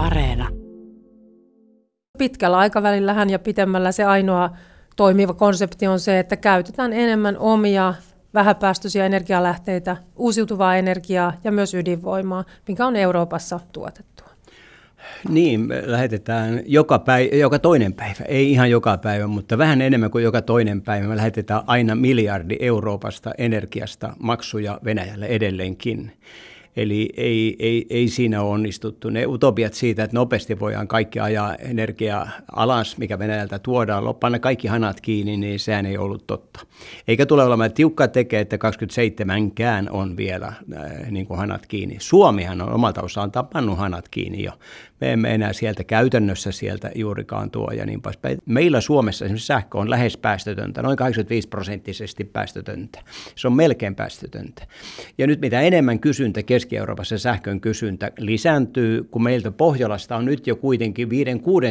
Areena. Pitkällä aikavälillähän ja pitemmällä se ainoa toimiva konsepti on se, että käytetään enemmän omia vähäpäästöisiä energialähteitä, uusiutuvaa energiaa ja myös ydinvoimaa, mikä on Euroopassa tuotettua. Niin, me lähetetään joka, päivä, joka toinen päivä, ei ihan joka päivä, mutta vähän enemmän kuin joka toinen päivä. Me lähetetään aina miljardi Euroopasta energiasta maksuja Venäjälle edelleenkin. Eli ei, ei, ei siinä ole onnistuttu. Ne utopiat siitä, että nopeasti voidaan kaikki ajaa energiaa alas, mikä Venäjältä tuodaan, panna kaikki hanat kiinni, niin sehän ei ollut totta. Eikä tule olemaan tiukka tekee, että 27kään on vielä äh, niin kuin hanat kiinni. Suomihan on omalta osaltaan pannut hanat kiinni jo. Me emme enää sieltä käytännössä sieltä juurikaan tuo ja niin poispäin. Meillä Suomessa esimerkiksi sähkö on lähes päästötöntä, noin 85 prosenttisesti päästötöntä. Se on melkein päästötöntä. Ja nyt mitä enemmän kysyntä Keski-Euroopassa sähkön kysyntä lisääntyy, kun meiltä Pohjolasta on nyt jo kuitenkin 5-6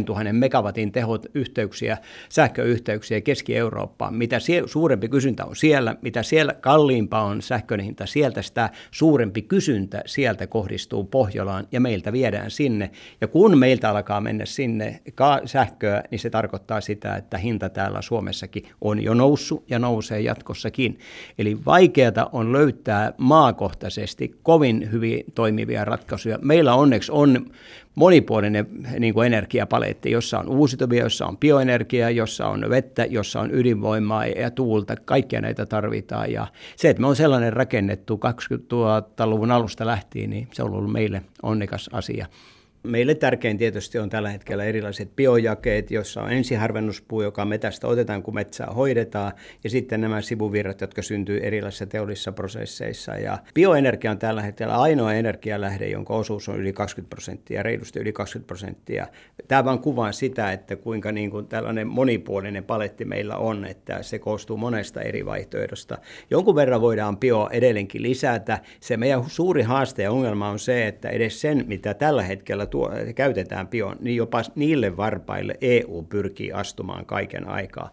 tuhannen megawatin tehot yhteyksiä, sähköyhteyksiä Keski-Eurooppaan. Mitä sie- suurempi kysyntä on siellä, mitä siellä kalliimpaa on sähkön hinta sieltä, sitä suurempi kysyntä sieltä kohdistuu Pohjolaan ja meiltä viedään sinne. Ja kun meiltä alkaa mennä sinne sähköä, niin se tarkoittaa sitä, että hinta täällä Suomessakin on jo noussut ja nousee jatkossakin. Eli vaikeata on löytää maakohtaisesti kovin hyvin toimivia ratkaisuja. Meillä onneksi on monipuolinen niin kuin energiapaletti, jossa on uusiutuvia, jossa on bioenergiaa, jossa on vettä, jossa on ydinvoimaa ja tuulta. Kaikkia näitä tarvitaan. Ja se, että me on sellainen rakennettu 2000-luvun alusta lähtien, niin se on ollut meille onnekas asia. Meille tärkein tietysti on tällä hetkellä erilaiset biojakeet, joissa on ensiharvennuspuu, joka metästä otetaan, kun metsää hoidetaan, ja sitten nämä sivuvirrat, jotka syntyy erilaisissa teollisissa prosesseissa. Ja bioenergia on tällä hetkellä ainoa energialähde, jonka osuus on yli 20 prosenttia, reilusti yli 20 prosenttia. Tämä vaan kuvaa sitä, että kuinka niin kuin tällainen monipuolinen paletti meillä on, että se koostuu monesta eri vaihtoehdosta. Jonkun verran voidaan bio edelleenkin lisätä. Se meidän suuri haaste ja ongelma on se, että edes sen, mitä tällä hetkellä tuo, käytetään pion, niin jopa niille varpaille EU pyrkii astumaan kaiken aikaa.